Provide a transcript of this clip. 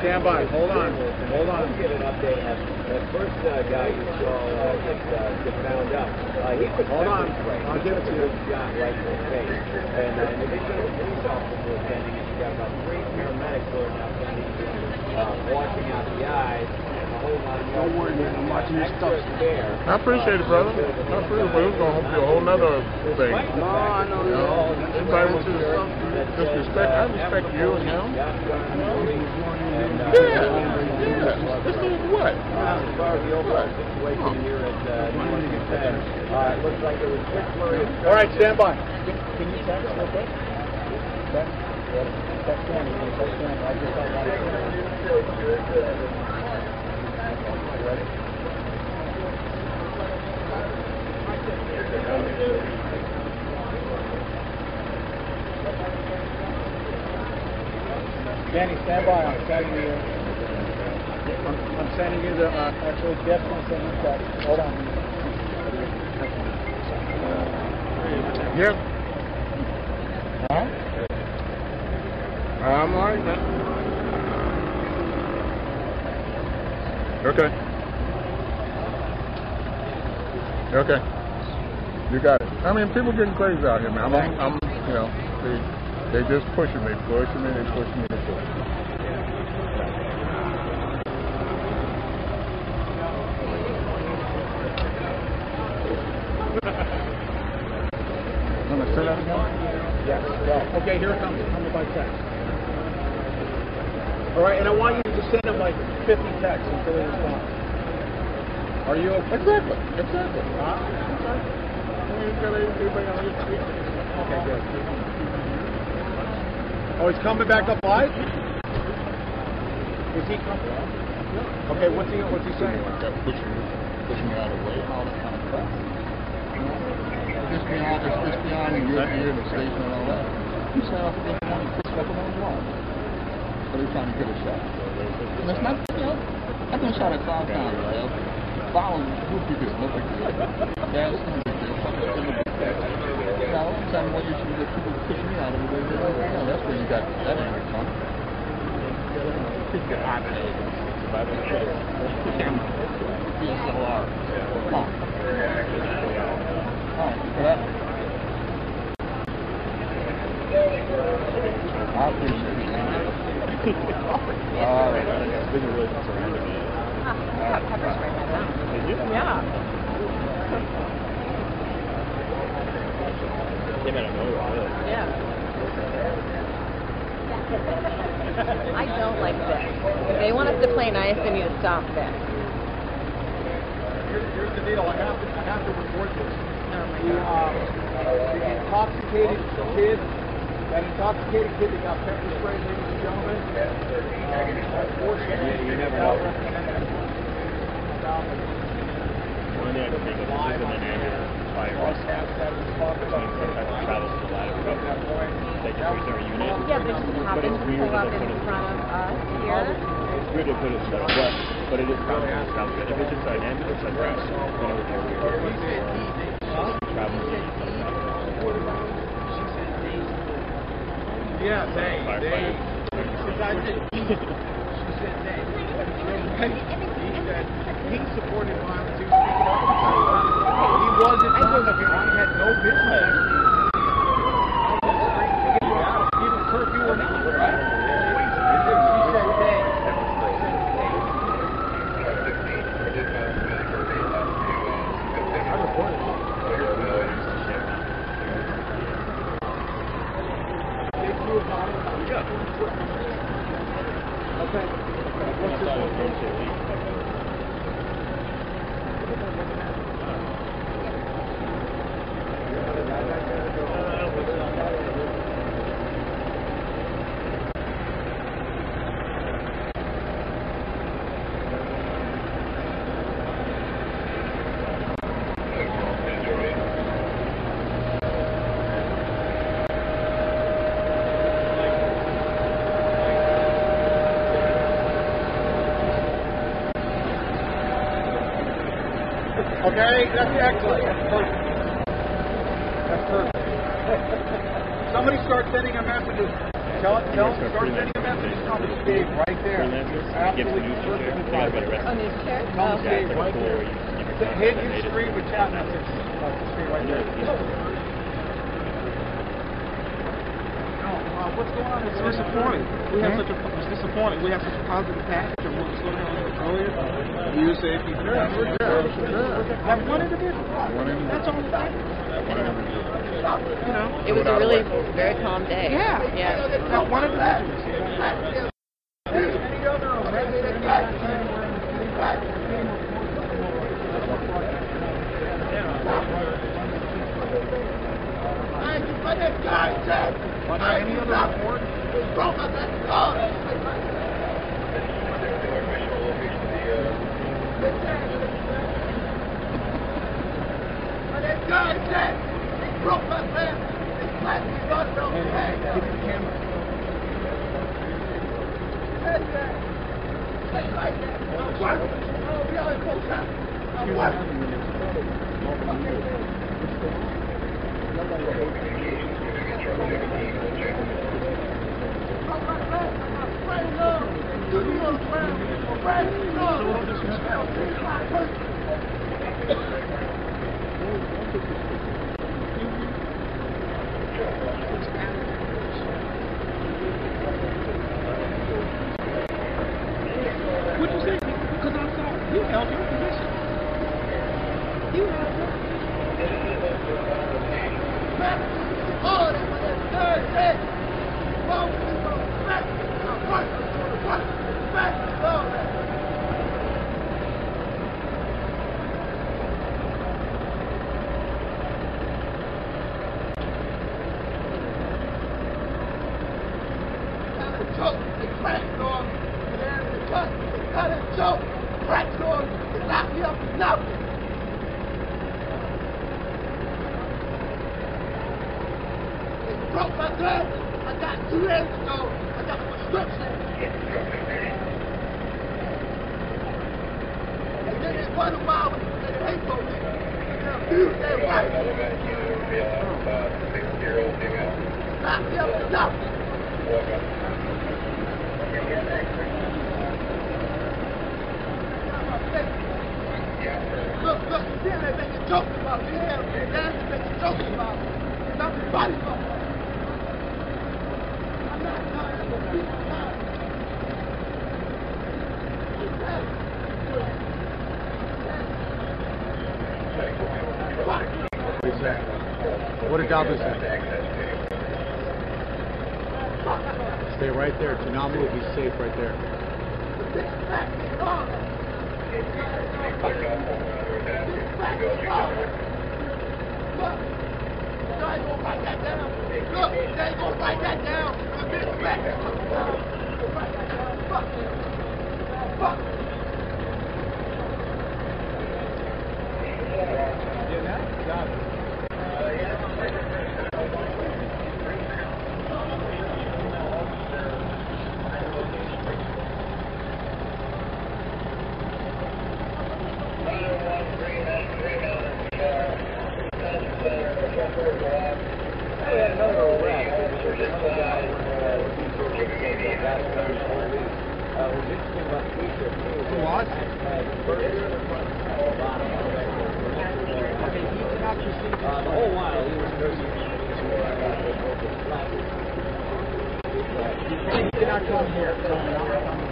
Stand by. Hold on. Hold on. Let's get an update that first uh, guy you saw uh, get, uh, found up. Uh, he was Hold on. I'll give it to you. Shot right in the face. And uh, in addition to the police officers attending, you got about three paramedics who are now attending, uh, washing out the eyes. Don't worry, man. I'm watching your stuff. I appreciate it, brother. I appreciate it, but it's going to be a whole nother thing. No, I know You know, anybody wants to disrespect, I respect you and him. Yeah, yeah. This is what? As far as the overall situation here at New England Fed, it looks like it was quick flurry of All right, stand by. Can you text quick? Text? Text. I just? Danny, stand by. I'm sending you. I'm, I'm sending you the uh, Actually, Jeff's gonna send you text. Hold on. Yeah. Huh? I'm all right, man. Okay. Okay. You got it. I mean, people getting crazy out here, man. I'm, I'm you know, they, they just pushing me, pushing me, they pushing me, they pushing me. Say that again? Yes. Okay, here it comes. Tell me by text. All right, and I want you to send him like 50 texts until he responds. Are you okay? Exactly. Exactly. Okay, good. Oh, he's coming back up live? Is he coming? Okay, what's he what's he saying? Pushing, pushing me out of the way and all that kind of crap. You? Just beyond, it's just beyond the European the station and all that. You set off against one and push up on the wall. But they're trying to get a shot. And it's not, you know, I've been shot at five times, right? Following who you did, no big deal. Yeah, it's no big deal. Fucking it's no big deal. You know, I'm telling you what you should get people pushing me out of the way. You know, that's where you got that anger from. Kick your eye DSLR. Come on. All right, for that. I appreciate it. All right. Been really concerned. I got peppers right now. Did you? Yeah. Came out of nowhere. Yeah. I don't like this. If they want us to play nice, they need to stop this. Here's, here's the deal. I have to I have to report this. Oh my The, um, the intoxicated kid, that intoxicated kid that got pepper sprayed, ladies and gentlemen. Um, unfortunately, Yeah, you never know. One day I can take a live on air fire Broadcast that was travels to the ladder At that point. Take a three zero unit. Yeah, they just happen to pull up in front of us here. It's good to put it set but but it is travel sounds good. If it's just an ambulance like that, then it would be weird. Travel. Yeah, they, they. Firefighter. I said he. She said they. He said he supported violence. He was He wasn't on the ground. He had no business. out, Either curfew or not, right? She said they. I reported it. They threw a bottle. Okay. What's this one? Okay, that's excellent. That's perfect. That's perfect. Somebody start sending him messages. Tell it, tell them, start sending them messages. Tell them to stay right there. Freelancers, After gives news look the They got target. better On his chair? Tell them to stay Yeah, it's like right there. tool where you- you can Hit contact your screen with chat messages. Right there. No, uh, what's going on? It's disappointing. We have such a it's disappointing. We have such a positive package of what was going on earlier. You safety. That one individual. One individual. That's all it takes. One individual. You know. It was a really very calm day. Yeah. Yeah. That one individual. Are there any other reports? And get the camera. What'd you say? Because I thought you held your position. You held your Thread. I got two days ago. I got prescription. And they hate for me. They abuse their wife. Lock me up enough. Look, look, then they make a. And tired of people What did Dalby say? Stay right there. Do not move. He's safe right there. Look, they ain't gonna write that down. Look, they ain't gonna write that down. The bitch back. Write that down. Fuck them. Fuck them. We had another arrest. Another guy uh, got it done for me. Uh, was interesting about the feature. Who was? Had first, bottom, Okay, he cannot uh, the whole while he was nursing. He cannot come here.